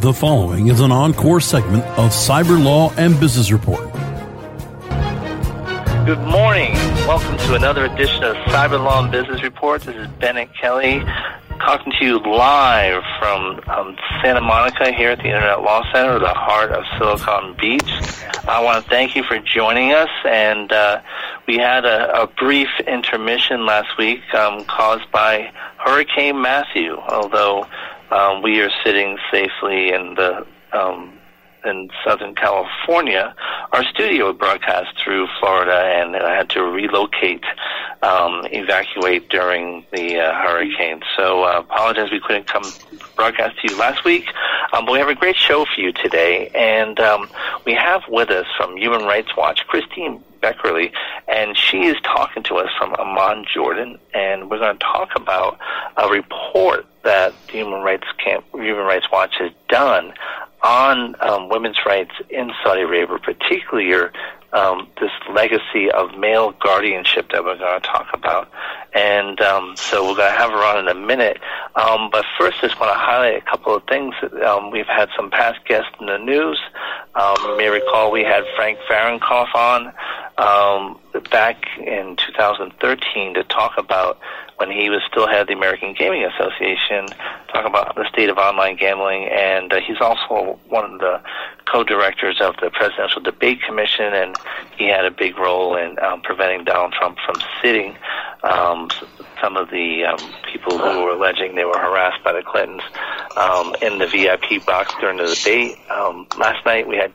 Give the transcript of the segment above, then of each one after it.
The following is an encore segment of Cyber Law and Business Report. Good morning. Welcome to another edition of Cyber Law and Business Report. This is Bennet Kelley talking to you live from um, Santa Monica here at the Internet Law Center, the heart of Silicon Beach. I want to thank you for joining us. And uh, we had a, a, brief intermission last week um, caused by Hurricane Matthew, although um, we are sitting safely in the um, in Southern California. Our studio broadcast through Florida, and I had to relocate, um, evacuate during the uh, hurricane. So uh, apologize we couldn't come broadcast to you last week, um, but we have a great show for you today, and um, we have with us from Human Rights Watch Kristine Beckerle, and she is talking to us from Amman, Jordan, and we're going to talk about a report that Human Rights Camp, Human Rights Watch has done on um, women's rights in Saudi Arabia, particularly um, this legacy of male guardianship that we're going to talk about. And um, so we're going to have her on in a minute. Um, but first, I just want to highlight a couple of things. Um, we've had some past guests in the news. Um, you may recall we had Frank Fahrenkopf on um, back in 2013 to talk about when he was still head of the American Gaming Association, talk about the state of online gambling, and uh, he's also one of the co-directors of the Presidential Debate Commission, and he had a big role in um, preventing Donald Trump from sitting um, some of the um, people who were alleging they were harassed by the Clintons um, in the VIP box during the debate. Um, last night we had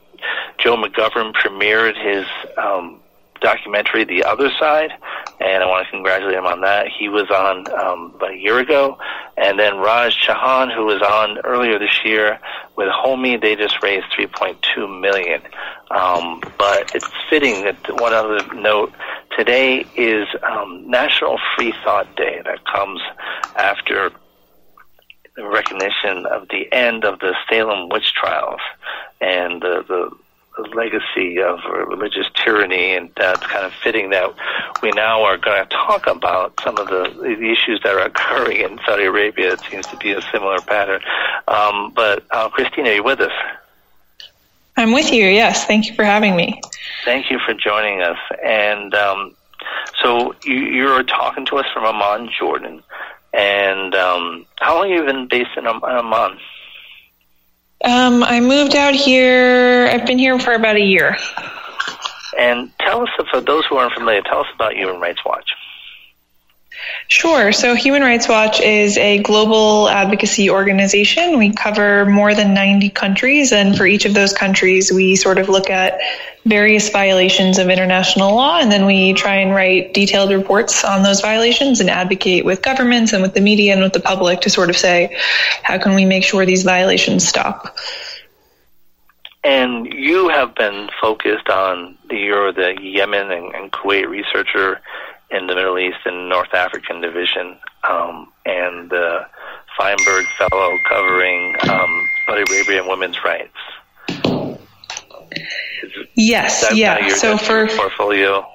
Joe McGovern premiered his um, documentary, The Other Side, and I want to congratulate him on that. He was on um, about a year ago, and then Raj Chauhan, who was on earlier this year with Homie, they just raised 3.2 million. Um, but it's fitting that one other note today is um, National Free Thought Day that comes after recognition of the end of the Salem witch trials and the, the legacy of religious tyranny, and uh, it's kind of fitting that we now are going to talk about some of the, the issues that are occurring in Saudi Arabia. It seems to be a similar pattern. Um, but uh, Christina, are you with us? I'm with you. Yes, thank you for having me. Thank you for joining us. And um, so you, you're talking to us from Amman, Jordan. And um, how long have you been based in Amman? Um, I moved out here. I've been here for about a year. And tell us, for those who aren't familiar, tell us about Human Rights Watch. Sure. So Human Rights Watch is a global advocacy organization. We cover more than 90 countries, and for each of those countries, we sort of look at various violations of international law, and then we try and write detailed reports on those violations and advocate with governments and with the media and with the public to sort of say, how can we make sure these violations stop? And you have been focused on the you're the Yemen and, and Kuwait researcher in the Middle East and North African division, um, and the Finberg Fellow covering um, Saudi Arabian women's rights. Yes, yeah. So for portfolio.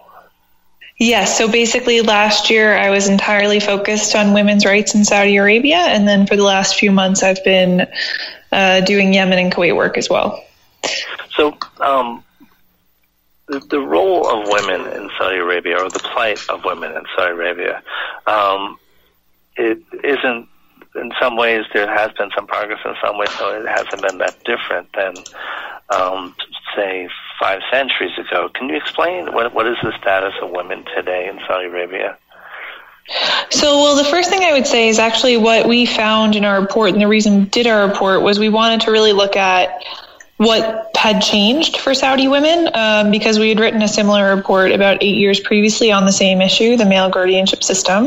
Yes, so basically last year I was entirely focused on women's rights in Saudi Arabia, and then for the last few months I've been uh, doing Yemen and Kuwait work as well. So, um, the, the role of women in Saudi Arabia, or the plight of women in Saudi Arabia, um, it isn't. In some ways, there has been some progress. In some ways, so it hasn't been that different than, um, say, five centuries ago. Can you explain what what is the status of women today in Saudi Arabia? So, well, the first thing I would say is actually what we found in our report, and the reason we did our report was we wanted to really look at what had changed for Saudi women um, because we had written a similar report about eight years previously on the same issue, the male guardianship system.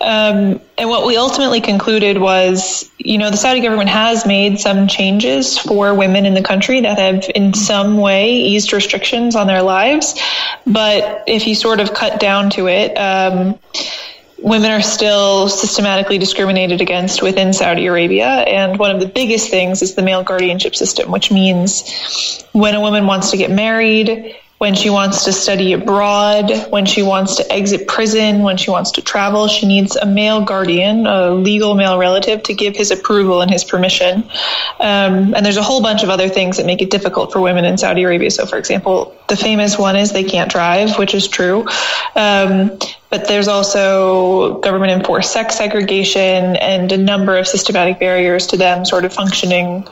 Um, and what we ultimately concluded was, you know, the Saudi government has made some changes for women in the country that have in some way eased restrictions on their lives. But if you sort of cut down to it, um, women are still systematically discriminated against within Saudi Arabia. And one of the biggest things is the male guardianship system, which means when a woman wants to get married, when she wants to study abroad, when she wants to exit prison, when she wants to travel, she needs a male guardian, a legal male relative, to give his approval and his permission. Um, and there's a whole bunch of other things that make it difficult for women in Saudi Arabia. So, for example, the famous one is they can't drive, which is true. Um, but there's also government enforced sex segregation and a number of systematic barriers to them sort of functioning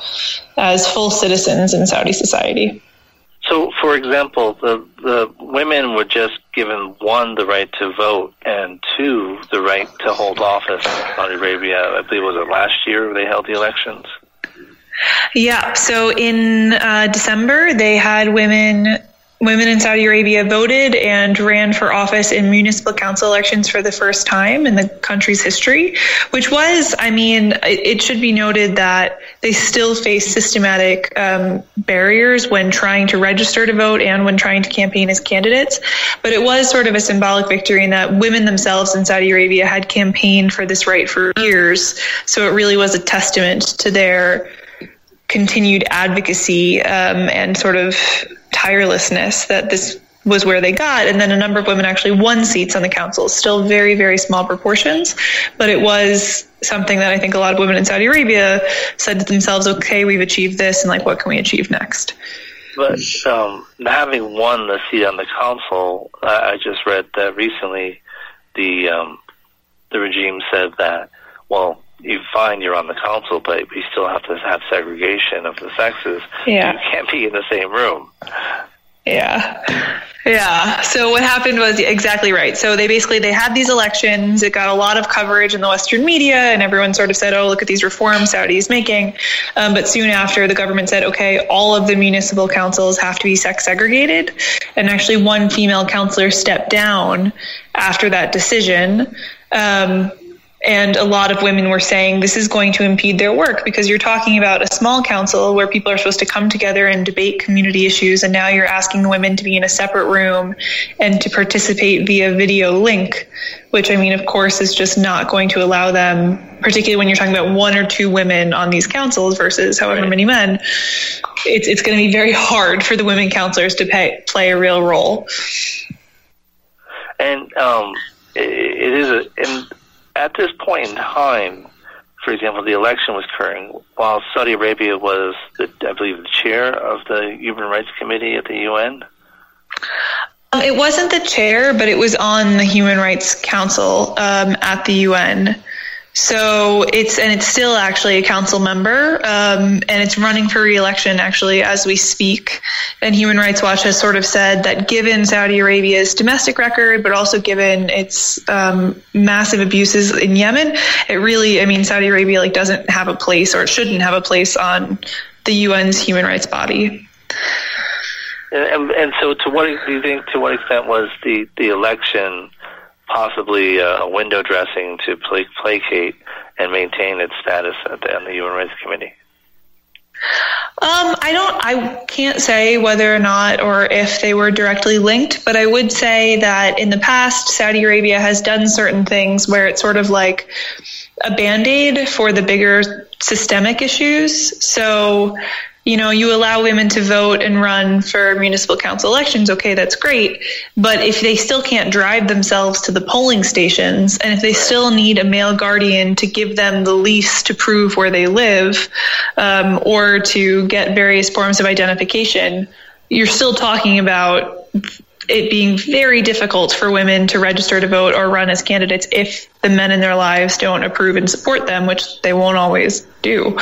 as full citizens in Saudi society. So, for example, the the women were just given one the right to vote and two the right to hold office Saudi Arabia. I believe was it last year they held the elections. Yeah. So in uh, December they had women women in Saudi Arabia voted and ran for office in municipal council elections for the first time in the country's history, which was, I mean, it should be noted that they still face systematic um, barriers when trying to register to vote and when trying to campaign as candidates. But it was sort of a symbolic victory in that women themselves in Saudi Arabia had campaigned for this right for years. So it really was a testament to their continued advocacy um, and sort of tirelessness that this was where they got. And then a number of women actually won seats on the council, still very, very small proportions. But it was something that I think a lot of women in Saudi Arabia said to themselves, okay, we've achieved this, and like, what can we achieve next? But um, having won the seat on the council, uh, I just read that recently the um, the regime said that, well, you find you're on the council, but we still have to have segregation of the sexes. Yeah. You can't be in the same room. Yeah. Yeah. So what happened was exactly right. So they basically they had these elections. It got a lot of coverage in the Western media, and everyone sort of said, "Oh, look at these reforms Saudi is making." Um, but soon after, the government said, "Okay, all of the municipal councils have to be sex segregated." And actually, one female councilor stepped down after that decision. Um, and a lot of women were saying this is going to impede their work because you're talking about a small council where people are supposed to come together and debate community issues. And now you're asking women to be in a separate room and to participate via video link, which I mean, of course, is just not going to allow them, particularly when you're talking about one or two women on these councils versus however right. many men. It's, it's going to be very hard for the women counselors to pay, play a real role. And um, it, it is a, and at this point in time, for example, the election was occurring while Saudi Arabia was, the, I believe, the chair of the Human Rights Committee at the UN. Um, it wasn't the chair, but it was on the Human Rights Council um, at the UN. So it's and it's still actually a council member, um, and it's running for reelection actually as we speak. And Human Rights Watch has sort of said that given Saudi Arabia's domestic record, but also given its um, massive abuses in Yemen, it really, I mean, Saudi Arabia like doesn't have a place or it shouldn't have a place on the UN's human rights body. And, and so, to what do you think? To what extent was the the election possibly uh, a window dressing to placate and maintain its status at the, the Human Rights Committee? Um, I don't, I can't say whether or not or if they were directly linked, but I would say that in the past, Saudi Arabia has done certain things where it's sort of like a band aid for the bigger systemic issues. So, you know, you allow women to vote and run for municipal council elections, okay, that's great. But if they still can't drive themselves to the polling stations, and if they still need a male guardian to give them the lease to prove where they live, um, or to get various forms of identification, you're still talking about it being very difficult for women to register to vote or run as candidates if the men in their lives don't approve and support them, which they won't always do.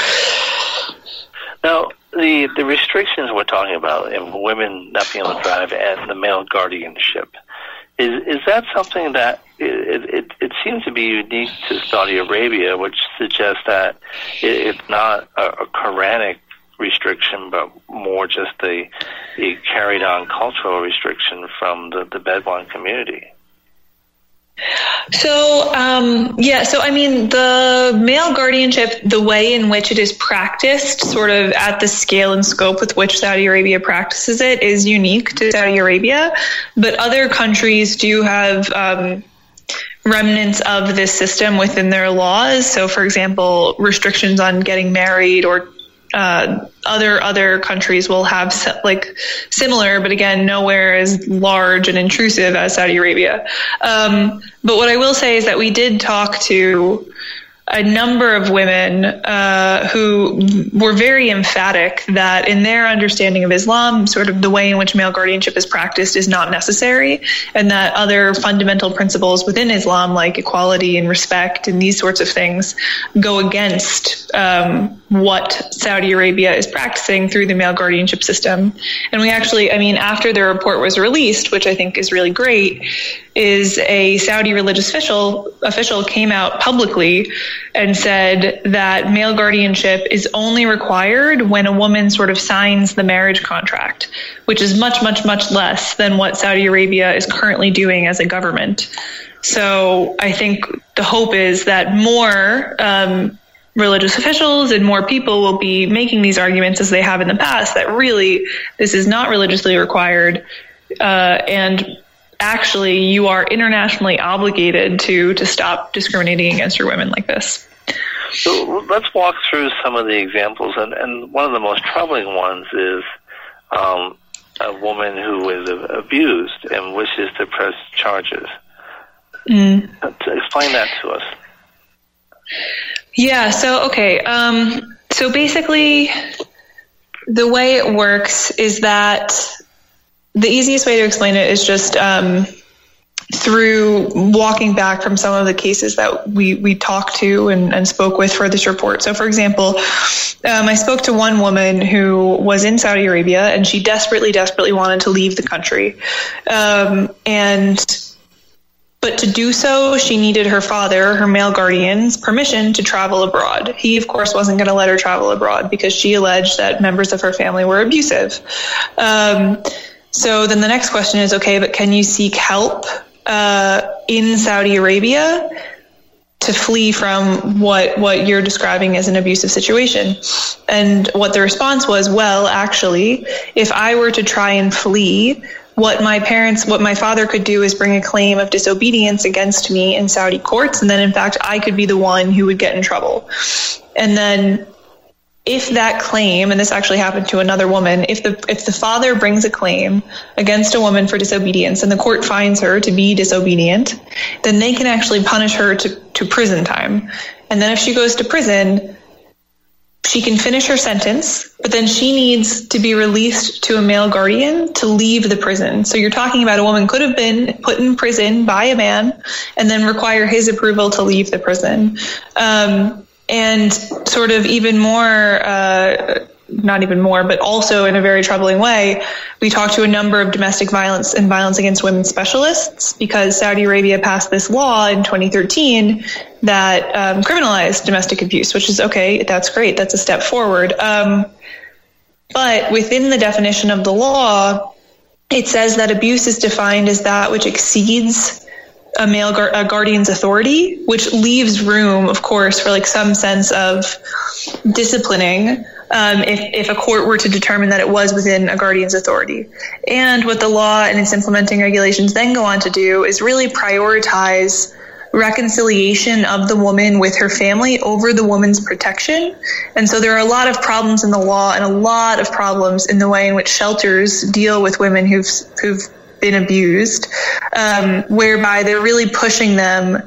Now, the the restrictions we're talking about women not being able to drive and the male guardianship is is that something that it, it, it seems to be unique to Saudi Arabia, which suggests that it, it's not a, a Quranic restriction, but more just a, a carried on cultural restriction from the, the Bedouin community. So, um, yeah, so I mean, the male guardianship, the way in which it is practiced, sort of at the scale and scope with which Saudi Arabia practices it, is unique to Saudi Arabia. But other countries do have um, remnants of this system within their laws. So, for example, restrictions on getting married or uh, other other countries will have like similar, but again, nowhere as large and intrusive as Saudi Arabia. Um, but what I will say is that we did talk to a number of women uh, who were very emphatic that in their understanding of Islam, sort of the way in which male guardianship is practiced is not necessary, and that other fundamental principles within Islam, like equality and respect and these sorts of things, go against um, what Saudi Arabia is practicing through the male guardianship system. And we actually, I mean, after the report was released, which I think is really great, is a Saudi religious official official came out publicly and said that male guardianship is only required when a woman sort of signs the marriage contract, which is much, much, much less than what Saudi Arabia is currently doing as a government. So I think the hope is that more um, religious officials and more people will be making these arguments as they have in the past that really this is not religiously required uh, and actually you are internationally obligated to to stop discriminating against your women like this. So let's walk through some of the examples, and, and one of the most troubling ones is um, a woman who is abused and wishes to press charges. Mm. Explain that to us. Yeah. So okay. Um, so basically, the way it works is that the easiest way to explain it is just um, through walking back from some of the cases that we, we talked to and, and spoke with for this report. So, for example, um, I spoke to one woman who was in Saudi Arabia and she desperately, desperately wanted to leave the country. Um, and but to do so, she needed her father, her male guardian's permission to travel abroad. He, of course, wasn't going to let her travel abroad because she alleged that members of her family were abusive. Um, so then the next question is okay, but can you seek help uh, in Saudi Arabia to flee from what what you're describing as an abusive situation? And what the response was, well, actually, if I were to try and flee, what my parents, what my father could do is bring a claim of disobedience against me in Saudi courts, and then in fact I could be the one who would get in trouble. And then if that claim, and this actually happened to another woman, if the if the father brings a claim against a woman for disobedience and the court finds her to be disobedient, then they can actually punish her to, to prison time. And then if she goes to prison, she can finish her sentence, but then she needs to be released to a male guardian to leave the prison. So you're talking about a woman could have been put in prison by a man and then require his approval to leave the prison. Um, and sort of even more, uh, not even more, but also in a very troubling way, we talked to a number of domestic violence and violence against women specialists because Saudi Arabia passed this law in 2013 that um, criminalized domestic abuse, which is okay. That's great. That's a step forward. Um, but within the definition of the law, it says that abuse is defined as that which exceeds a male a guardian's authority, which leaves room, of course, for like some sense of disciplining um, if, if a court were to determine that it was within a guardian's authority. And what the law and its implementing regulations then go on to do is really prioritize reconciliation of the woman with her family over the woman's protection. And so there are a lot of problems in the law and a lot of problems in the way in which shelters deal with women who've, who've been abused, um, whereby they're really pushing them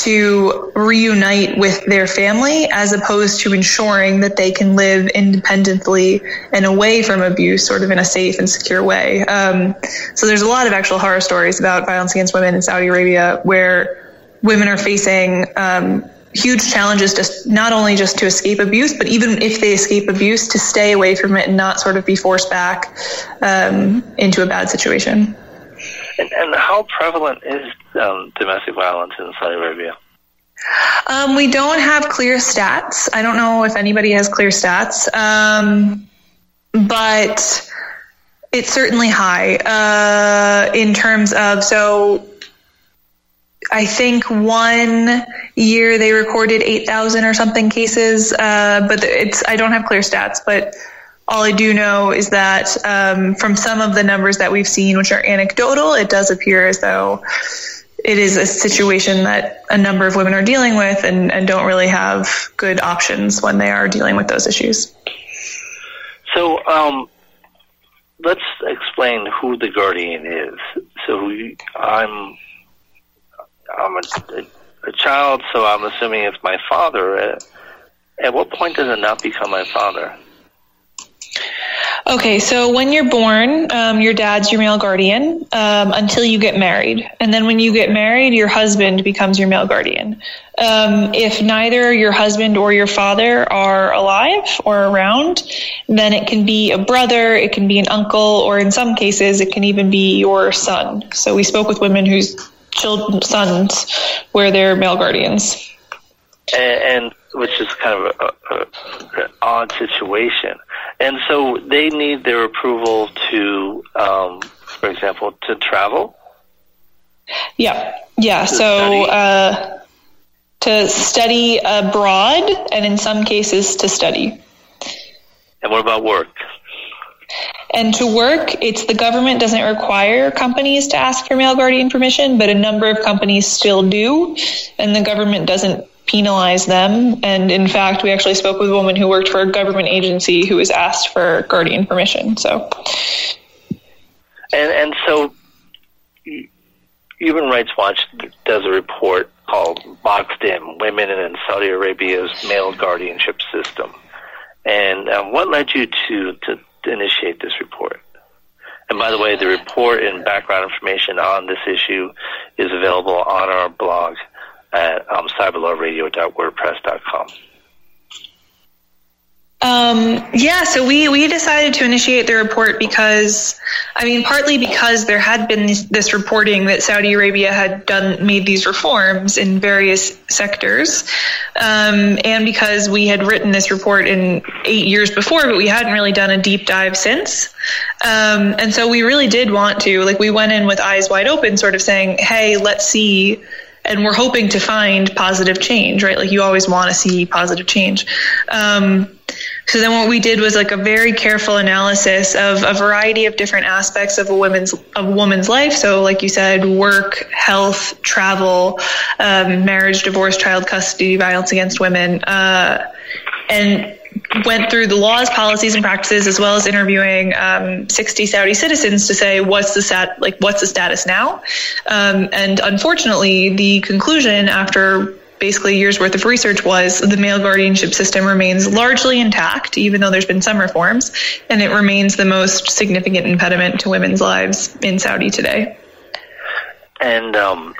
to reunite with their family as opposed to ensuring that they can live independently and away from abuse sort of in a safe and secure way. Um, so there's a lot of actual horror stories about violence against women in Saudi Arabia where women are facing um, huge challenges just not only just to escape abuse, but even if they escape abuse, to stay away from it and not sort of be forced back um, into a bad situation. And, and how prevalent is um, domestic violence in Saudi Arabia? Um, we don't have clear stats. I don't know if anybody has clear stats, um, but it's certainly high uh, in terms of so. I think one year they recorded 8,000 or something cases, uh, but it's I don't have clear stats, but all I do know is that um, from some of the numbers that we've seen, which are anecdotal, it does appear as though it is a situation that a number of women are dealing with and, and don't really have good options when they are dealing with those issues. So um, let's explain who the guardian is. So I'm I'm a, a child, so I'm assuming it's my father. At, at what point does it not become my father? Okay, so when you're born, um, your dad's your male guardian um, until you get married. And then when you get married, your husband becomes your male guardian. Um, if neither your husband or your father are alive or around, then it can be a brother, it can be an uncle, or in some cases, it can even be your son. So we spoke with women whose children, sons were their male guardians. And, and which is kind of a, a, an odd situation and so they need their approval to, um, for example, to travel. Yeah, yeah. To so. Uh, to study abroad, and in some cases to study. And what about work? And to work, it's the government doesn't require companies to ask for male guardian permission, but a number of companies still do, and the government doesn't penalize them. And in fact, we actually spoke with a woman who worked for a government agency who was asked for guardian permission. So, and and so, Human Rights Watch does a report called "Boxed In: Women in Saudi Arabia's Male Guardianship System." And um, what led you to, to initiate this report? And by the way, the report and background information on this issue is available on our blog at um, cyberlawradio.wordpress.com. Um, yeah, so we, we decided to initiate the report because, I mean, partly because there had been this, this, reporting that Saudi Arabia had done, made these reforms in various sectors, um, and because we had written this report in eight years before, but we hadn't really done a deep dive since. Um, and so we really did want to, like, we went in with eyes wide open, sort of saying, hey, let's see and we're hoping to find positive change, right? Like you always want to see positive change. Um, so then what we did was like a very careful analysis of a variety of different aspects of a woman's of a woman's life. So like you said, work, health, travel, um, marriage, divorce, child custody, violence against women, uh, and went through the laws, policies, and practices, as well as interviewing um, 60 Saudi citizens to say what's the stat, like what's the status now. Um, and unfortunately, the conclusion after basically year's worth of research was the male guardianship system remains largely intact, even though there's been some reforms, and it remains the most significant impediment to women's lives in Saudi today. And um,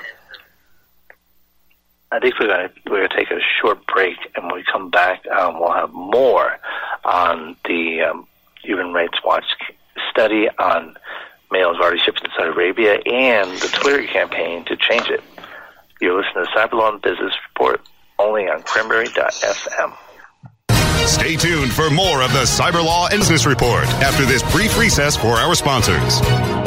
I think we're going to we're to take a short break, and when we come back, um, we'll have more on the um, Human Rights Watch study on male guardianships in Saudi Arabia and the Twitter campaign to change it. You're listening to Cyberlaw Business Report only on Cranberry.fm. Stay tuned for more of the Cyberlaw Business Report after this brief recess for our sponsors.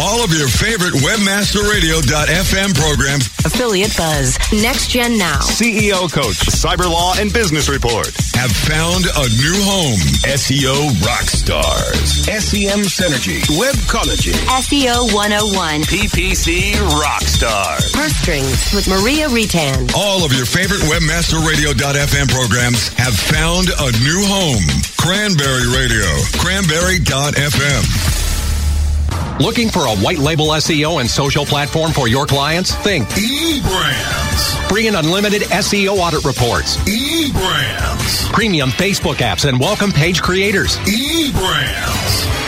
All of your favorite WebmasterRadio.fm programs. Affiliate Buzz. Next Gen Now. CEO Coach, Cyber Law and Business Report. Have found a new home. SEO Rockstars. SEM Synergy. Webcology. SEO 101. PPC Rockstars. Purse Strings with Maria Retan. All of your favorite WebmasterRadio.fm programs have found a new home. Cranberry Radio. Cranberry.fm. Looking for a white label SEO and social platform for your clients? Think eBrandz. Free and unlimited SEO audit reports. eBrandz. Premium Facebook apps and welcome page creators. eBrandz.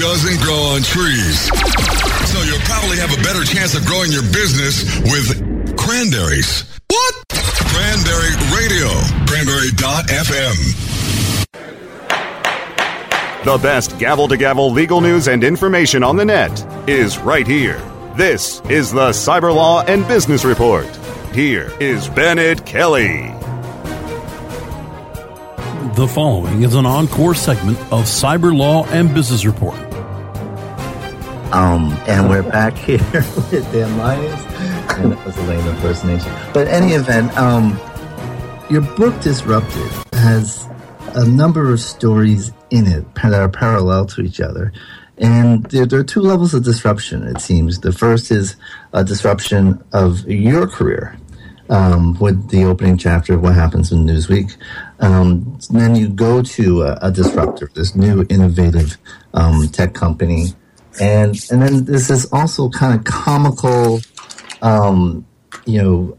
Money doesn't grow on trees. So you'll probably have a better chance of growing your business with cranberries. What? Cranberry Radio. Cranberry.fm. The best gavel to gavel legal news and information on the net is right here. This is the Cyber Law and Business Report. Here is Bennet Kelley. The following is an encore segment of Cyber Law and Business Report. Um, and we're back here with Dan Lyons, and that was a lame impersonation. But any event, um, your book Disrupted has a number of stories in it that are parallel to each other. And there, there, are two levels of disruption, it seems. The first is a disruption of your career um, with the opening chapter of what happens in Newsweek. Um, then you go to a, a, disruptor, this new innovative um, tech company. And, and then this is also kind of comical, um, you know,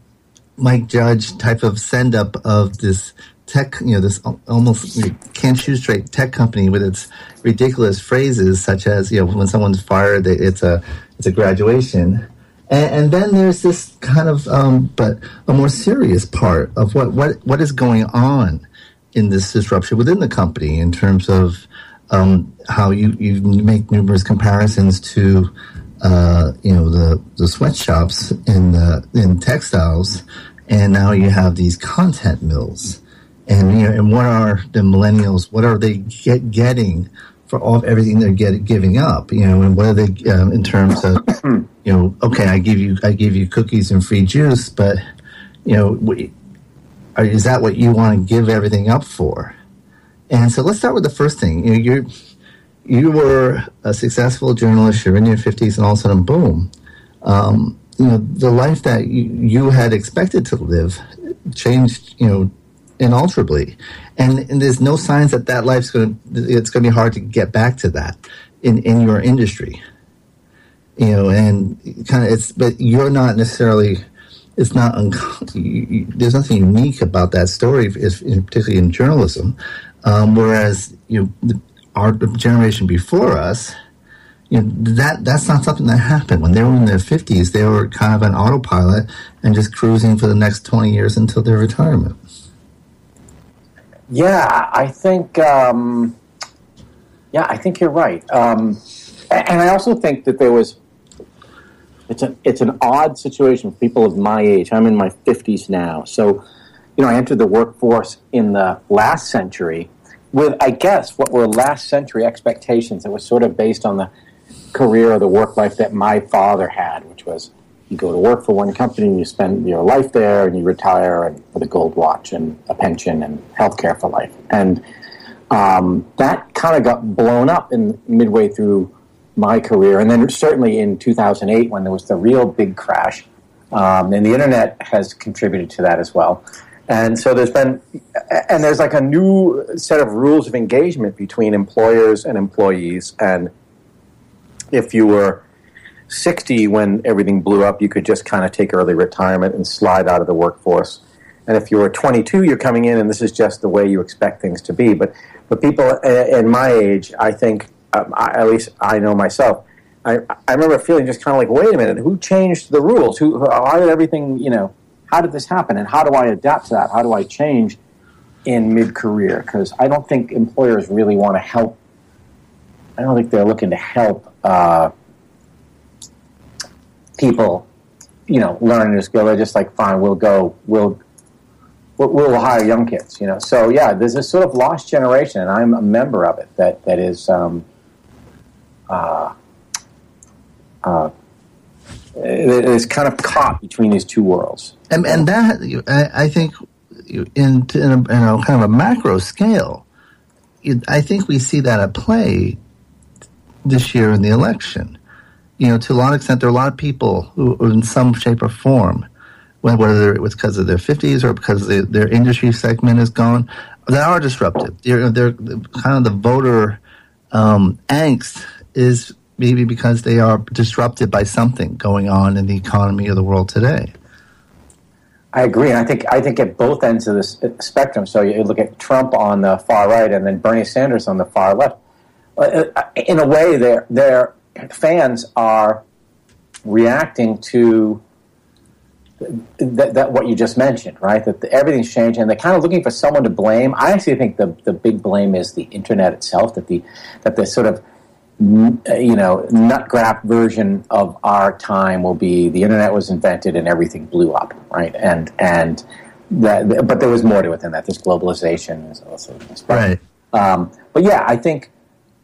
Mike Judge type of send up of this tech, you know, this almost you can't shoot straight tech company with its ridiculous phrases such as, you know, when someone's fired, it's a, it's a graduation. And, and then there's this kind of, um, but a more serious part of what, what, what is going on in this disruption within the company in terms of um, how you, you make numerous comparisons to, uh, you know, the, the sweatshops in the, in textiles. And now you have these content mills and you know, and what are the millennials? What are they get, getting for all everything they're get, giving up? You know, and what are they um, in terms of you know? Okay, I give you I give you cookies and free juice, but you know, we, are, is that what you want to give everything up for? And so let's start with the first thing. You know, you you were a successful journalist. You're in your fifties, and all of a sudden, boom. Um, you know, the life that you, you had expected to live changed. You know inalterably, and, and there's no signs that that life's going to. It's going to be hard to get back to that in in your industry. You know, and kind of it's, but you're not necessarily. It's not. Un- there's nothing unique about that story, particularly in journalism. Um, whereas you know, our generation before us, you know, that that's not something that happened when they were in their 50s. They were kind of an autopilot and just cruising for the next 20 years until their retirement. Yeah, I think. Um, yeah, I think you're right, um, and I also think that there was. It's a it's an odd situation for people of my age. I'm in my 50s now, so you know I entered the workforce in the last century with, I guess, what were last century expectations that was sort of based on the career or the work life that my father had, which was you go to work for one company, and you spend your life there, and you retire and with a gold watch and a pension and health care for life. And um, that kind of got blown up in midway through my career, and then certainly in 2008 when there was the real big crash, um, and the internet has contributed to that as well. And so there's been, and there's like a new set of rules of engagement between employers and employees. And if you were 60 when everything blew up, you could just kind of take early retirement and slide out of the workforce. And if you were 22, you're coming in, and this is just the way you expect things to be. But but people in my age, I think, um, I, at least I know myself. I, I remember feeling just kind of like, wait a minute, who changed the rules? Who, how did everything, you know, how did this happen, and how do I adapt to that? How do I change in mid career? Because I don't think employers really want to help. I don't think they're looking to help uh, people, you know, learn a new skill. They're just like, fine, we'll go, we'll we'll hire young kids, you know. So yeah, there's this sort of lost generation, and I'm a member of it. That that is, um, uh, uh, is kind of caught between these two worlds. And, and that I, think in, in, a, in a kind of a macro scale, I think we see that at play this year in the election. You know, to a lot of extent, there are a lot of people who, in some shape or form, whether it was because of their 50s or because their, industry segment is gone, that are disrupted. They're, they're kind of the voter um, angst is maybe because they are disrupted by something going on in the economy of the world today. I agree, and I think I think at both ends of the spectrum. So you look at Trump on the far right, and then Bernie Sanders on the far left. Uh, uh, in a way, their their fans are reacting to that, that, what you just mentioned, right? That the, everything's changed, and they're kind of looking for someone to blame. I actually think the the big blame is the internet itself. That the that the sort of you know, nut graf version of our time will be the internet was invented and everything blew up, right? And and that, but there was more to it than that. There's globalization, also right? Um, but yeah, I think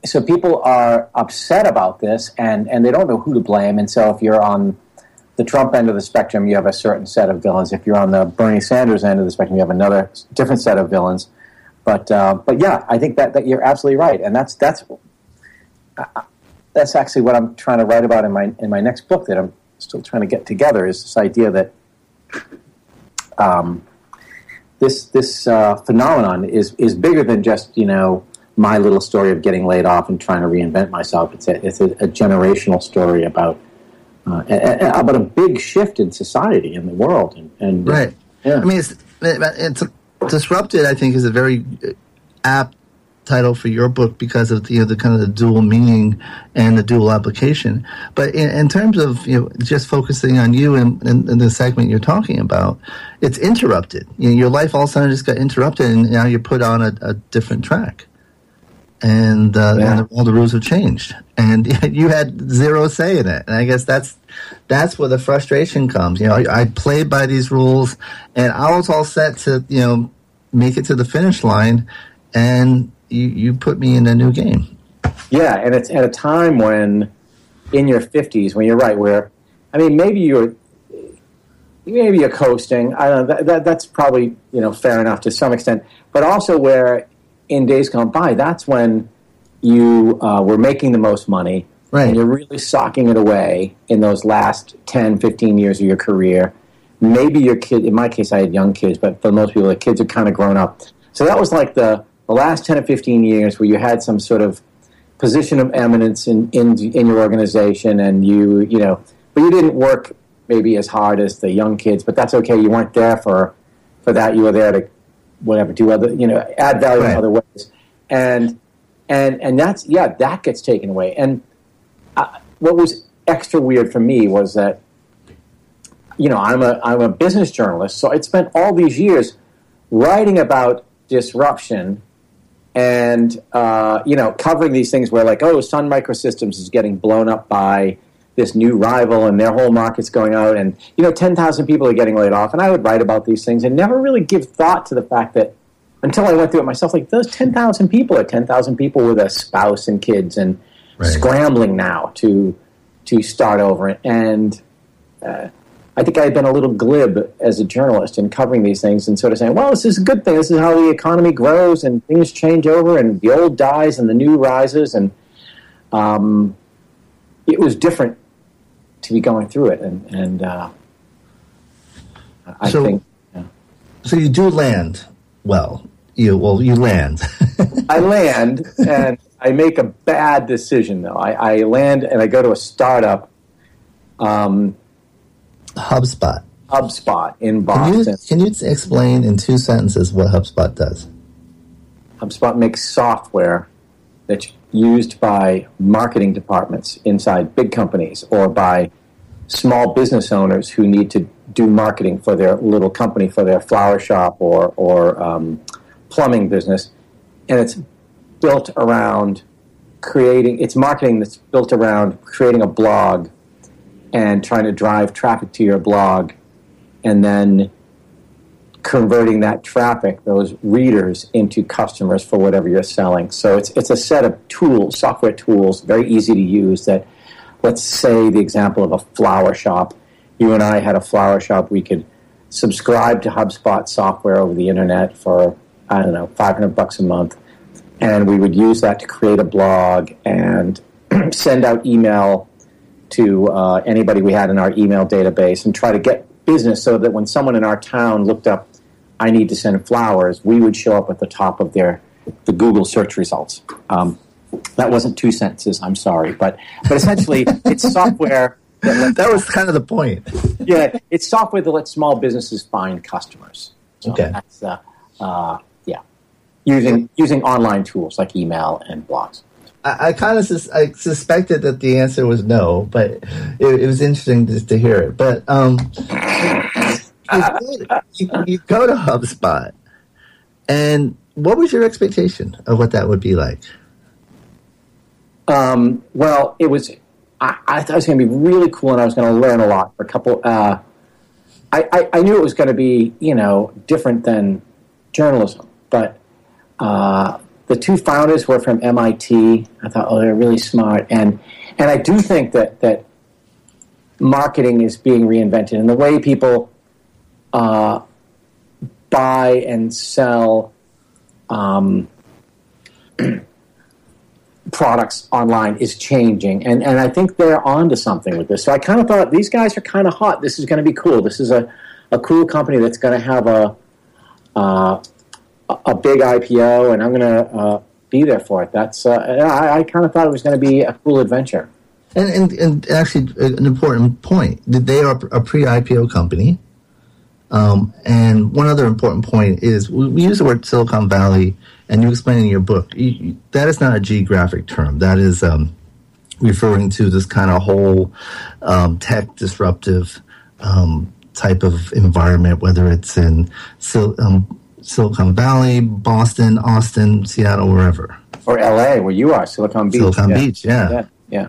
so. People are upset about this, and and they don't know who to blame. And so if you're on the Trump end of the spectrum, you have a certain set of villains. If you're on the Bernie Sanders end of the spectrum, you have another different set of villains. But uh, but yeah, I think that, that you're absolutely right, and that's that's that's actually what I'm trying to write about in my in my next book that I'm still trying to get together is this idea that um, this this uh, phenomenon is is bigger than just you know my little story of getting laid off and trying to reinvent myself. It's a it's a, a generational story about uh, a, a, about a big shift in society in the world and, and right. Uh, yeah. I mean, it's it's disrupted. I think is a very apt title for your book because of you know, the kind of the dual meaning and the dual application. But in, in terms of you know, just focusing on you and, and, and, the segment you're talking about, it's interrupted. You know, your life all of a sudden just got interrupted, and now you're put on a, a different track. And, uh, yeah. and all the rules have changed, and you had zero say in it. And I guess that's that's where the frustration comes. You know, I, I played by these rules, and I was all set to you know make it to the finish line, and you, you put me in a new game. Yeah, and it's at a time when, in your fifties, when you're right, where, I mean, maybe you're, maybe you're coasting. I don't know. That, that, that's probably you know fair enough to some extent, but also where, in days gone by, that's when you uh, were making the most money. Right. And you're really socking it away in those last 10, 15 years of your career. Maybe your kid, in my case, I had young kids, but for most people, the kids are kind of grown up. So that was like the the last 10 or 15 years where you had some sort of position of eminence in, in, in your organization and you, you know, but you didn't work maybe as hard as the young kids, but that's okay. You weren't there for, for that. You were there to whatever, do other, you know, add value right. in other ways. And, and, and that's, yeah, that gets taken away. And uh, what was extra weird for me was that, you know, I'm a, I'm a business journalist, so I'd spent all these years writing about disruption and uh, you know covering these things where like oh Sun Microsystems is getting blown up by this new rival and their whole market's going out and you know 10,000 people are getting laid off and I would write about these things and never really give thought to the fact that until I went through it myself like those 10,000 people are 10,000 people with a spouse and kids and right. scrambling now to to start over and uh, I think I had been a little glib as a journalist in covering these things and sort of saying, well, this is a good thing. This is how the economy grows and things change over and the old dies and the new rises. And um, it was different to be going through it. And, and uh, I so, think. Yeah. So you do land well. You well, you land. I land and I make a bad decision though. I, I land and I go to a startup. Um, HubSpot. HubSpot in Boston. Can you, can you explain in two sentences what HubSpot does? HubSpot makes software that's used by marketing departments inside big companies or by small business owners who need to do marketing for their little company, for their flower shop or, or um, plumbing business. And it's built around creating, it's marketing that's built around creating a blog and trying to drive traffic to your blog and then converting that traffic, those readers, into customers for whatever you're selling. So it's, it's a set of tools, software tools, very easy to use that, let's say the example of a flower shop. You and I had a flower shop. We could subscribe to HubSpot software over the internet for, I don't know, 500 bucks a month. And we would use that to create a blog and send out email to uh, anybody we had in our email database and try to get business so that when someone in our town looked up, I need to send flowers, we would show up at the top of their the Google search results. Um, that wasn't two sentences. I'm sorry, but but essentially, it's software. That, that, was kind of the point. yeah, it's software that lets small businesses find customers. So okay. That's, uh, uh, yeah, using using online tools like email and blogs. I, I kind of sus- I suspected that the answer was no, but it, it was interesting to, to, hear it. But um, you, you, go to HubSpot, and what was your expectation of what that would be like? Um, well, it was. I, I thought it was going to be really cool, and I was going to learn a lot. For a couple, uh, I, I, I, knew it was going to be, you know, different than journalism, but uh, the two founders were from MIT. I thought, oh, they're really smart, and and I do think that that marketing is being reinvented, and the way people uh, buy and sell um, products online is changing, and and I think they're onto something with this. So I kind of thought these guys are kind of hot. This is going to be cool. This is a a cool company that's going to have a uh, a big IPO, and I'm going to uh, be there for it. That's uh, I, I kind of thought it was going to be a cool adventure. And, and, and actually, an important point: that they are a pre-IPO company. Um, and one other important point is we, we, use the word Silicon Valley, and you explain in your book you, that is not a geographic term. That is um, referring to this kind of whole um, tech disruptive um, type of environment, whether it's in Sil- um, Silicon Valley, Boston, Austin, Seattle, wherever. Or LA, where you are, Silicon Beach. Silicon yeah. Beach, yeah. Yeah. yeah.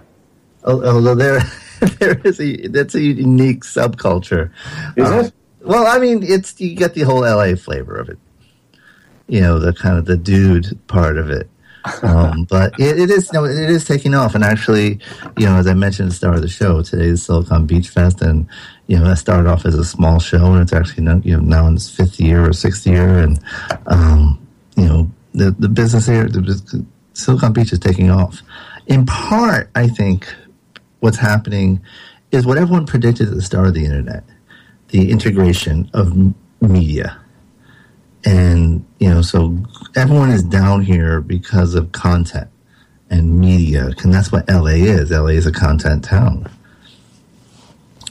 Although there, there is a that's a unique subculture. Is uh, it? Well, I mean, it's you get the whole LA flavor of it. You know, the kind of the dude part of it. um, but it, it is know, it is taking off, and actually, you know, as I mentioned at the start of the show, today is Silicon Beach Fest, and you know, that started off as a small show, and it's actually you know now in its fifth year or sixth year, and um, you know, the the business here, the, Silicon Beach is taking off. In part, I think what's happening is what everyone predicted at the start of the internet: the integration of media, and you know, so everyone is down here because of content and media, and that's what LA is. LA is a content town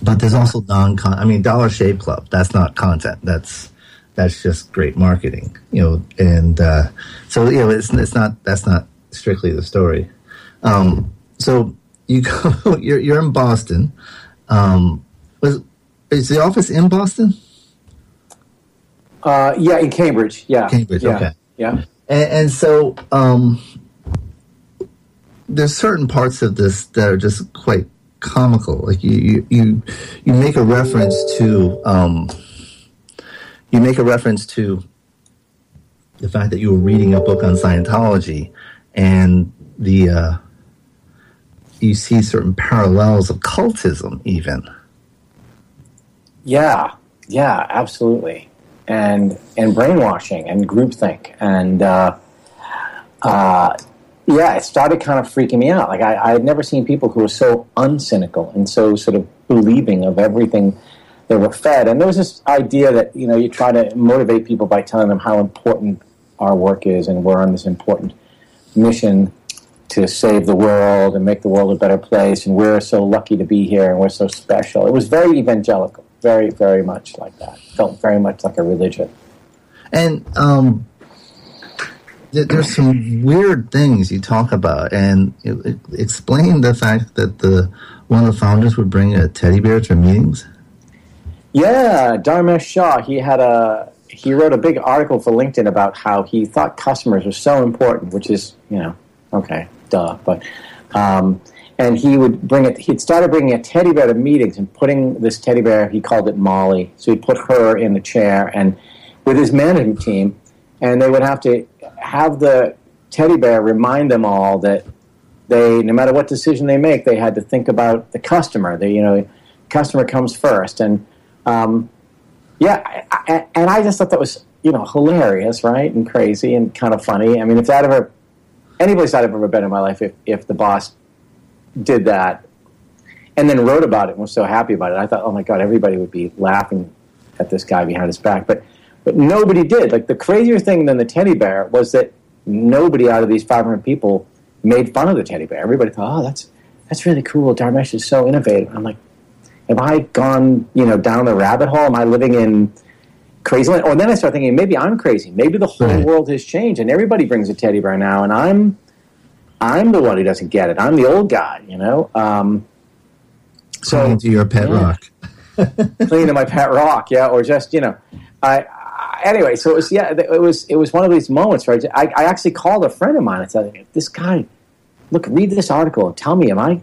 but there's also non con. I mean, Dollar Shave Club. That's not content. That's that's just great marketing, you know. And uh, so you know, it's it's not that's not strictly the story. Um, so you go, you're you're in Boston. Um, was is the office in Boston? Uh, yeah, in Cambridge. Yeah, Cambridge. Yeah. Okay. Yeah. And, and so um, there's certain parts of this that are just quite comical. Like you, you, you, make a reference to, um, you make a reference to the fact that you were reading a book on Scientology, and the uh, you see certain parallels of cultism, even. Yeah, yeah, absolutely, and and brainwashing and groupthink and uh, uh, yeah, it started kind of freaking me out. Like I, I had never seen people who were so uncynical and so sort of believing of everything they were fed. And there was this idea that you know you try to motivate people by telling them how important our work is, and we're on this important mission to save the world and make the world a better place, and we're so lucky to be here, and we're so special. It was very evangelical, very, very much like that. Felt very much like a religion. And um, there's some weird things you talk about, and explain the fact that the one of the founders would bring a teddy bear to meetings. Yeah, Dharmesh Shah. He had a he wrote a big article for LinkedIn about how he thought customers were so important, which is you know okay, duh, but. Um, and he would bring it. He'd started bringing a teddy bear to meetings and putting this teddy bear. He called it Molly. So he put her in the chair and with his management team, and they would have to have the teddy bear remind them all that they, no matter what decision they make, they had to think about the customer. The you know, customer comes first, and um, yeah, I, and I just thought that was you know hilarious, right, and crazy and kind of funny. I mean, if that ever any place I'd ever been in my life, if if the boss did that and then wrote about it and was so happy about it, I thought, oh my god, everybody would be laughing at this guy behind his back, but but nobody did. Like the crazier thing than the teddy bear was that nobody out of these 500 people made fun of the teddy bear. Everybody thought, oh, that's that's really cool. Dharmesh is so innovative. I'm like, have I gone, you know, down the rabbit hole? Am I living in crazy land? Or then I start thinking, maybe I'm crazy. Maybe the whole right. world has changed, and everybody brings a teddy bear now, and I'm, I'm the one who doesn't get it. I'm the old guy, you know. Um, so clinging to your pet yeah. rock, clinging to my pet rock, yeah, or just you know, I. Anyway, so it was yeah, it was it was one of these moments where I, I actually called a friend of mine and said, "This guy, look, read this article and tell me, am I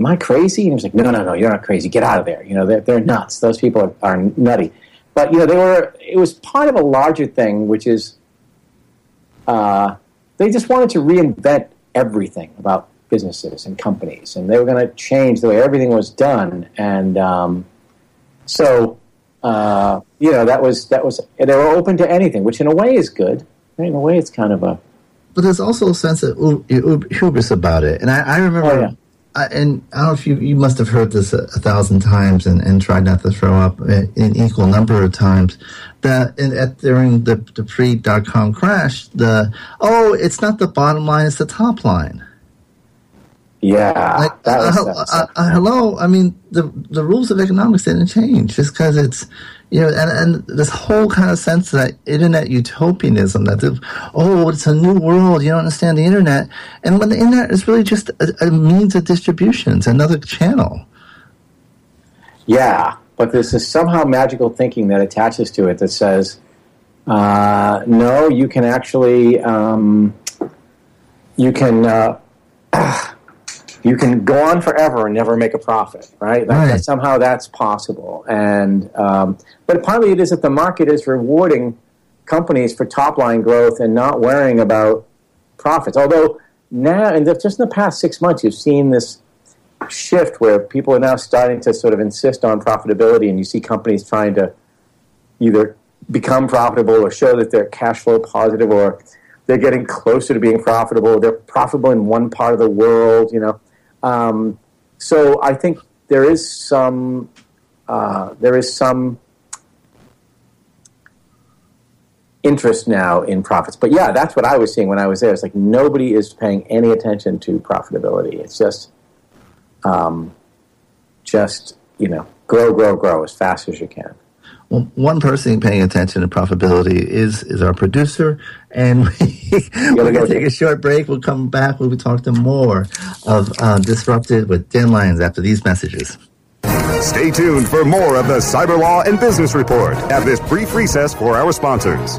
am I crazy? And he was like, no, no, no, you're not crazy. Get out of there. You know, they're, they're nuts. Those people are, are nutty. But, you know, they were, it was part of a larger thing, which is uh, they just wanted to reinvent everything about businesses and companies. And they were going to change the way everything was done. And um, so, uh, you know, that was, that was, they were open to anything, which in a way is good. In a way, it's kind of a, but there's also a sense of hubris about it. And I, I remember oh, yeah. I, and I don't know if you, you must have heard this a, a thousand times and, and tried not to throw up an equal number of times that in, at, during the, the pre dot com crash, the, oh, it's not the bottom line, it's the top line. Yeah. Like, uh, uh, uh, hello. I mean, the, the rules of economics didn't change just because it's, you know, and, and this whole kind of sense that internet utopianism that the, oh, it's a new world. You don't understand the internet. And when the internet is really just a, a means of distribution, it's another channel. Yeah, but there's this somehow magical thinking that attaches to it that says, uh, no, you can actually, um, you can, uh, you can go on forever and never make a profit, right? Like right. That somehow that's possible. And um, but partly it is that the market is rewarding companies for top line growth and not worrying about profits. Although now, and just in the past six months, you've seen this shift where people are now starting to sort of insist on profitability, and you see companies trying to either become profitable or show that they're cash flow positive or they're getting closer to being profitable. They're profitable in one part of the world, you know. Um, so I think there is some uh, there is some interest now in profits. But yeah, that's what I was seeing when I was there. It's like nobody is paying any attention to profitability. It's just um, just you know grow, grow, grow as fast as you can. Well, one person paying attention to profitability is is our producer, and we, we're going to take a short break. We'll come back. We'll be talking more of uh, Disrupted with Dan Lyons after these messages. Stay tuned for more of the Cyber Law and Business Report at this brief recess for our sponsors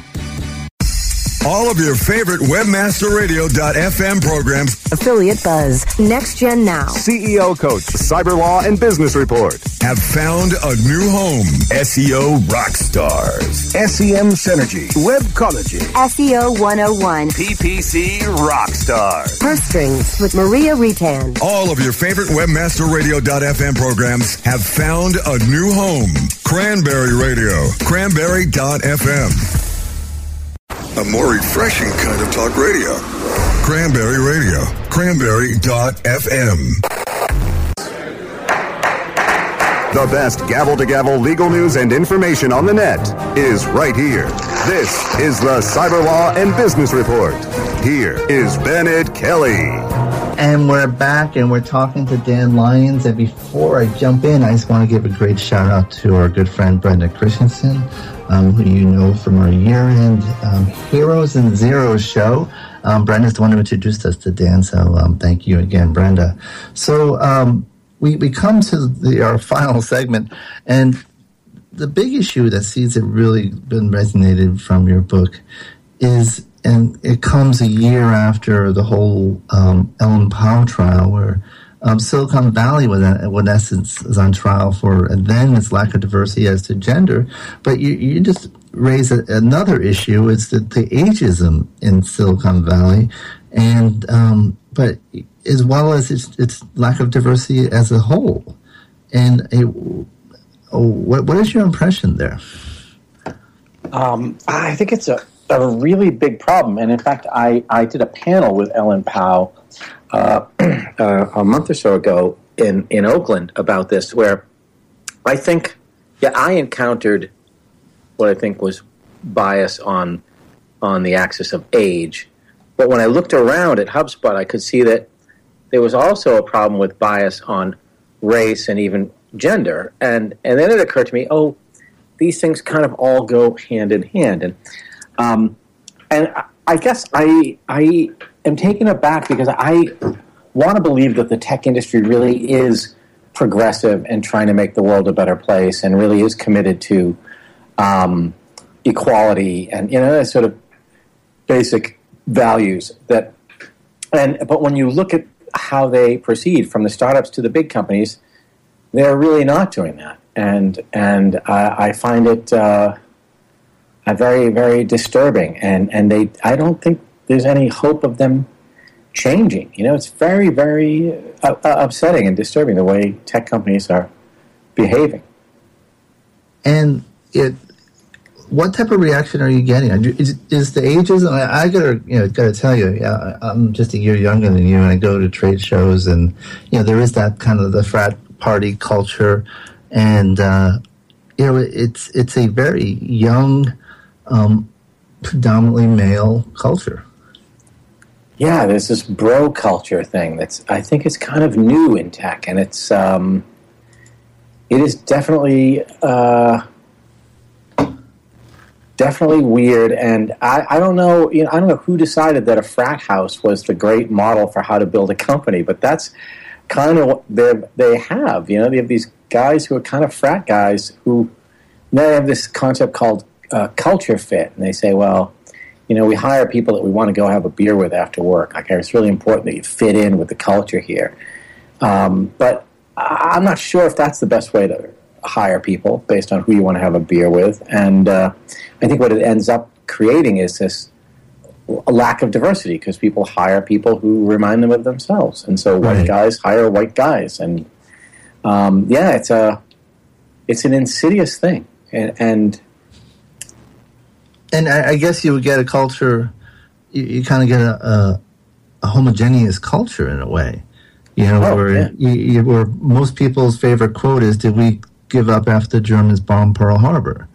All of your favorite webmasterradio.fm programs. Affiliate Buzz. Next Gen Now. CEO Coach, Cyber Law and Business Report. Have found a new home. SEO Rockstars. SEM Synergy. Webcology. SEO 101. PPC rock stars. Purse Strings with Maria Retan. All of your favorite webmasterradio.fm programs have found a new home. Cranberry Radio. Cranberry.fm. A more refreshing kind of talk radio. Cranberry Radio. Cranberry.fm. The best gavel to gavel legal news and information on the net is right here. This is the Cyber Law and Business Report. Here is Bennet Kelley. And we're back and we're talking to Dan Lyons. And before I jump in, I just want to give a great shout out to our good friend Brenda Christensen, um, who you know from our year end um, Heroes and Zeros show. Um, Brenda's the one who introduced us to Dan, so um, thank you again, Brenda. So um, we, we come to the, our final segment, and the big issue that seems to really been resonated from your book is and it comes a year after the whole um, Ellen Pao trial, where um, Silicon Valley, was, in essence, is on trial for, and then its lack of diversity as to gender. But you, you just raise a, another issue: is the, the ageism in Silicon Valley, and um, but as well as its, its lack of diversity as a whole. And it, oh, what, what is your impression there? Um, I think it's a, a really big problem. And in fact, I, I did a panel with Ellen Pao uh, uh, a month or so ago in, in Oakland about this, where I think, yeah, I encountered what I think was bias on on the axis of age. But when I looked around at HubSpot, I could see that there was also a problem with bias on race and even gender. And and then it occurred to me, oh, these things kind of all go hand in hand. And um, and I guess I I am taken aback because I want to believe that the tech industry really is progressive and trying to make the world a better place and really is committed to um, equality and you know sort of basic values that and but when you look at how they proceed from the startups to the big companies they're really not doing that. And and I, I find it uh, very very disturbing and and they I don't think there's any hope of them changing you know it's very very uh, uh upsetting and disturbing the way tech companies are behaving and it what type of reaction are you getting? Is, is the ageism? I, I, gotta, you know, gotta tell you, yeah, I'm just a year younger than you, and I go to trade shows, and you know, there is that kind of the frat party culture, and uh, you know, it's it's a very young, um, predominantly male culture. Yeah, there's this bro culture thing that's I think it's kind of new in tech, and it's um, it is definitely. Uh, definitely weird. And I, I don't know, you know, I don't know who decided that a frat house was the great model for how to build a company, but that's kind of what they they have. You know, they have these guys who are kind of frat guys who they have this concept called uh, culture fit, and they say, well. You know, we hire people that we want to go have a beer with after work. Like, it's really important that you fit in with the culture here. Um, but I'm not sure if that's the best way to hire people based on who you want to have a beer with. And uh, I think what it ends up creating is this a lack of diversity because people hire people who remind them of themselves, and so right. white guys hire white guys, and um, yeah, it's a it's an insidious thing, and and, and I, guess you would get a culture, you, you kind of get a, a, a, homogeneous culture in a way, you know, oh, where yeah. you, you, where most people's favorite quote is, "Did we give up after the Germans bombed Pearl Harbor,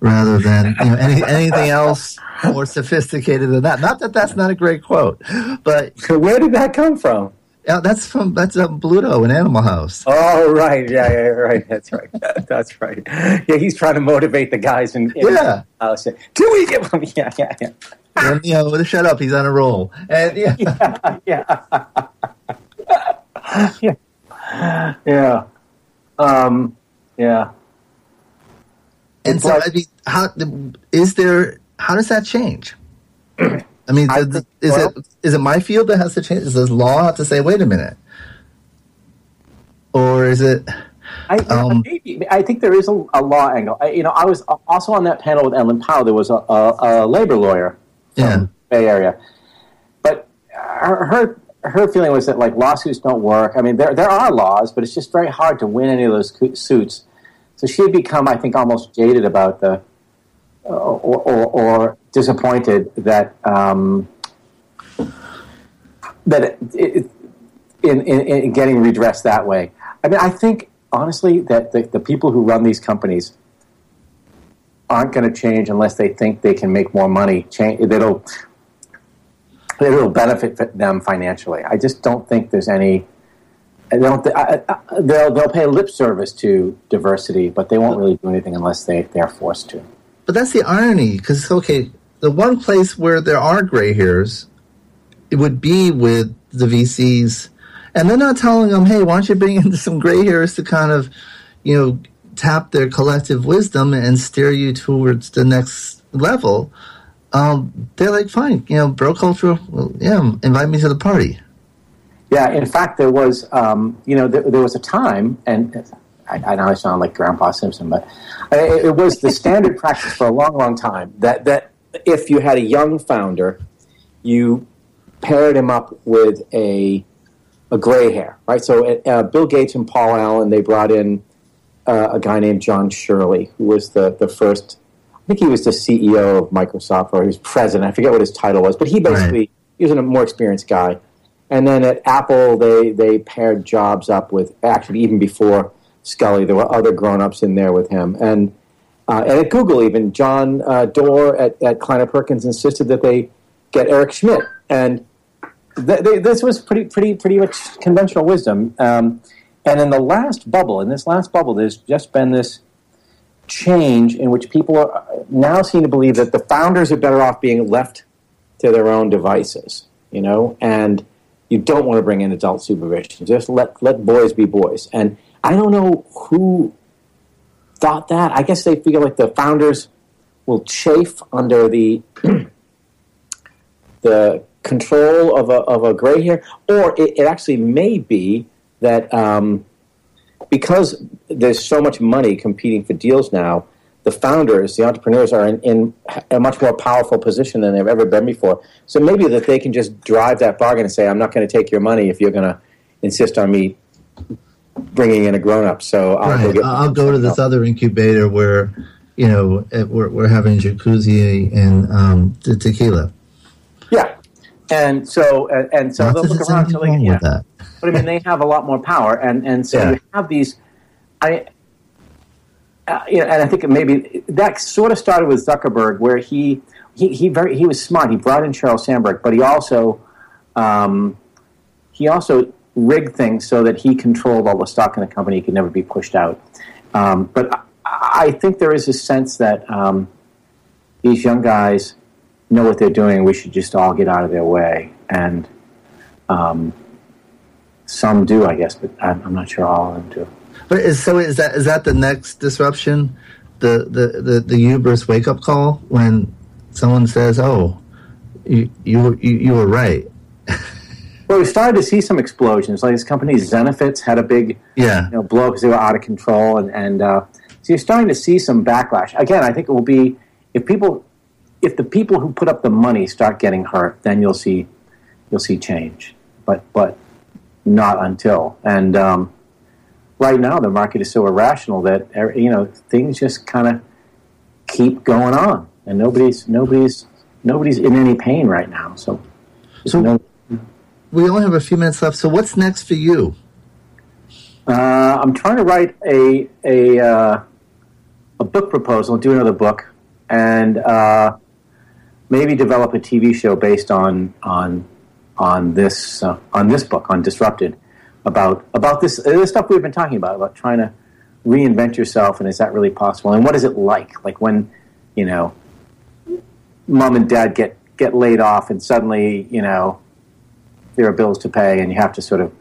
rather than you know any, anything else more sophisticated than that. Not that that's not a great quote, but where did that come from? Yeah, that's from that's um, Bluto in Animal House. Oh right, yeah, yeah, right. That's right. That's right. Yeah, he's trying to motivate the guys in, in Yeah. house. Can we get one? Yeah, yeah, yeah. And, you know, shut up, he's on a roll. And yeah, yeah, yeah, yeah. Um, yeah. And so, I mean, how is there? How does that change? I mean, I think- is well- it is it my field that has to change? Does law have to say, "Wait a minute," or is it? I, Um, maybe, I think there is a, a law angle. I, you know, I was also on that panel with Ellen Pao. There was a, a, a labor lawyer from Yeah. Bay Area, but her, her her feeling was that like lawsuits don't work. I mean, there there are laws, but it's just very hard to win any of those suits. So she had become, I think, almost jaded about the uh, or, or, or disappointed that um, that it, in, in, in getting redressed that way. I mean, I think honestly that the, the people who run these companies aren't going to change unless they think they can make more money. Change that'll it'll benefit them financially. I just don't think there's any. I don't. I, I, they'll they'll pay lip service to diversity, but they won't really do anything unless they they're forced to. But that's the irony, because okay, the one place where there are gray hairs, it would be with the VCs, and they're not telling them, "Hey, why don't you bring in some gray hairs to kind of, you know, tap their collective wisdom and steer you towards the next level." Um, they're like, "Fine, you know, bro culture. Well, yeah, invite me to the party." Yeah, in fact, there was, um, you know, there, there was a time, and I, I know I sound like Grandpa Simpson, but it, it was the standard practice for a long, long time that that if you had a young founder, you paired him up with a a gray hair, right? So uh, Bill Gates and Paul Allen, they brought in uh, a guy named Jon Shirley, who was the the first. I think he was the CEO of Microsoft, or he was president. I forget what his title was, but he basically he was a more experienced guy. And then at Apple, they they paired Jobs up with actually even before Sculley, there were other grown ups in there with him. And uh, and at Google, even John uh, Doerr at, at Kleiner Perkins insisted that they get Eric Schmidt. And th- they, this was pretty pretty pretty much conventional wisdom. Um, and in the last bubble, in this last bubble, there's just been this change in which people are now seem to believe that the founders are better off being left to their own devices, you know, and you don't want to bring in adult supervision. Just let let boys be boys. And I don't know who thought that. I guess they feel like the founders will chafe under the the control of a of a gray hair, or it, it actually may be that um, because there's so much money competing for deals now, the founders, the entrepreneurs, are in, in a much more powerful position than they've ever been before. So maybe that they can just drive that bargain and say, "I'm not going to take your money if you're going to insist on me bringing in a grown up." So I'll go right. get. I'll go to this other incubator where, you know, we're, we're having jacuzzi and um, te- tequila. Yeah, and so and, and so Not they'll look around. So like, wrong yeah. with that. But I mean, they have a lot more power, and and so Yeah. you have these. I, uh, you know, and I think maybe that sort of started with Zuckerberg, where he he he very he was smart. He brought in Sheryl Sandberg, but he also um, he also rigged things so that he controlled all the stock in the company. He could never be pushed out. Um, but I, I think there is a sense that um, these young guys know what they're doing. We should just all get out of their way. And um, some do, I guess, but I'm, I'm not sure all of them do. But is, so is that is that the next disruption? The the the, the hubris wake up call when someone says, "Oh, you you you, you were right." Well, we started to see some explosions. Like this company, Zenefits, had a big Yeah. you know, blow because they were out of control, and and uh, so you're starting to see some backlash. Again, I think it will be if people, if the people who put up the money start getting hurt, then you'll see you'll see change. But but not until and um, right now the market is so irrational that er, you know things just kind of keep going on, and nobody's nobody's nobody's in any pain right now. So So no, we only have a few minutes left. So what's next for you? Uh, I'm trying to write a a uh, a book proposal, do another book, and uh, maybe develop a TV show based on on on this uh, on this book on Disrupted about about this uh, this stuff we've been talking about about trying to reinvent yourself and is that really possible and what is it like like when you know mom and dad get get laid off and suddenly you know there are bills to pay and you have to sort of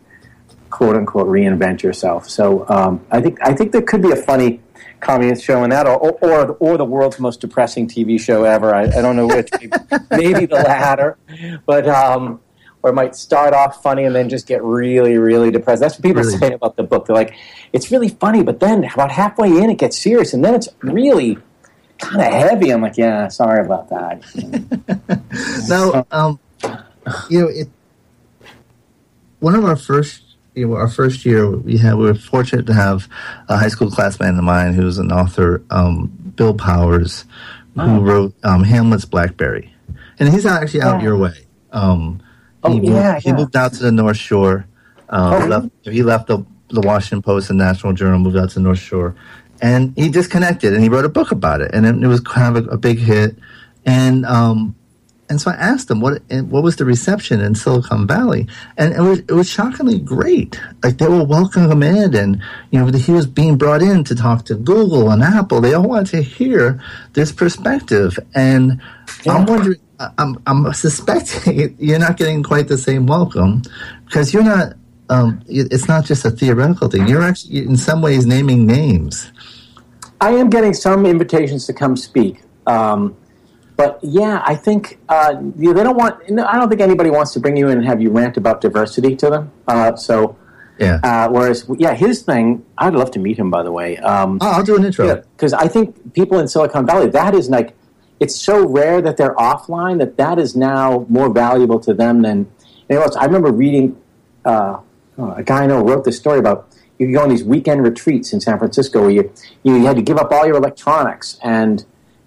quote unquote reinvent yourself so um, I think I think there could be a funny communist show in that, or, or, or the world's most depressing TV show ever. I, I don't know which. maybe the latter, but um, or it might start off funny and then just get really, really depressed. That's what people really? say about the book. They're like, it's really funny, but then about halfway in, it gets serious, and then it's really kind of heavy. I'm like, yeah, sorry about that. now, um, you know, it. One of our first you know, our first year, we had we were fortunate to have a high school classmate of mine who's an author, um, Bill Powers, who oh. wrote um, Hamlet's Blackberry, and he's actually out yeah. your way. Um, oh, he, yeah, moved, he moved out to the North Shore. Um, oh, left, he left the, the Washington Post and National Journal, moved out to the North Shore, and he disconnected and he wrote a book about it, and it, it was kind of a, a big hit. And um, and so I asked them what what was the reception in Silicon Valley, and it was it was shockingly great. Like they were welcoming him in, and you know he was being brought in to talk to Google and Apple. They all wanted to hear this perspective, and yeah. I'm wondering. I'm I'm suspecting you're not getting quite the same welcome because you're not. Um, it's not just a theoretical thing. You're actually in some ways naming names. I am getting some invitations to come speak. Um, but yeah, I think uh, they don't want. I don't think anybody wants to bring you in and have you rant about diversity to them. Uh, so yeah. Uh, whereas yeah, his thing, I'd love to meet him. By the way, um, oh, I'll do an intro because yeah, I think people in Silicon Valley that is like it's so rare that they're offline that that is now more valuable to them than anyone else. I remember reading uh, oh, a guy I know wrote this story about you go on these weekend retreats in San Francisco where you you had to give up all your electronics and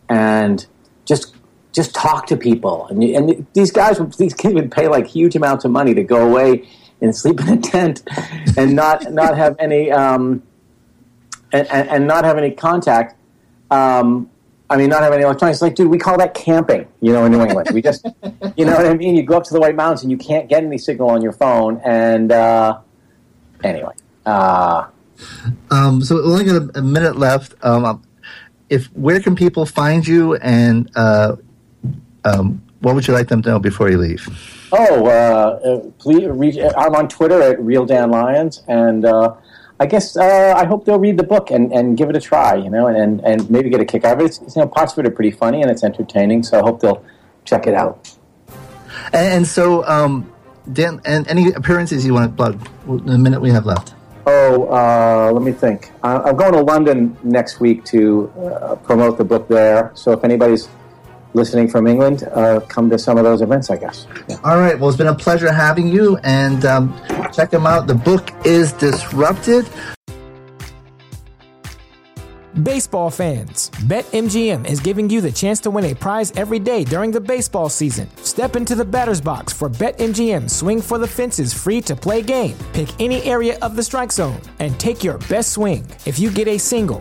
and just just talk to people. And, and these guys, these kids would pay like huge amounts of money to go away and sleep in a tent and not not have any um, and, and, not have any contact. Um, I mean, not have any electronics. like, dude, we call that camping. You know, in New England, we just, you know what I mean. You go up to the White Mountains and you can't get any signal on your phone. And uh, anyway, uh, um, so we only got a, a minute left. Um, if where can people find you and uh, um, what would you like them to know before you leave? Oh, uh, uh please reach. I'm on Twitter at Real Dan Lyons, and uh, I guess uh, I hope they'll read the book and, and give it a try, you know, and, and maybe get a kick out of it. It's, you know, parts of it are pretty funny and it's entertaining, so I hope they'll check it out. And, and so, um, Dan, and any appearances you want to plug? The minute we have left. Oh, uh, let me think. I'm going to London next week to uh, promote the book there. So if anybody's listening from England, uh, come to some of those events, I guess. Yeah. All right. Well, it's been a pleasure having you, and um, check them out. The book is Disrupted. Baseball fans, BetMGM is giving you the chance to win a prize every day during the baseball season. Step into the batter's box for BetMGM Swing for the Fences free to play game. Pick any area of the strike zone and take your best swing. If you get a single,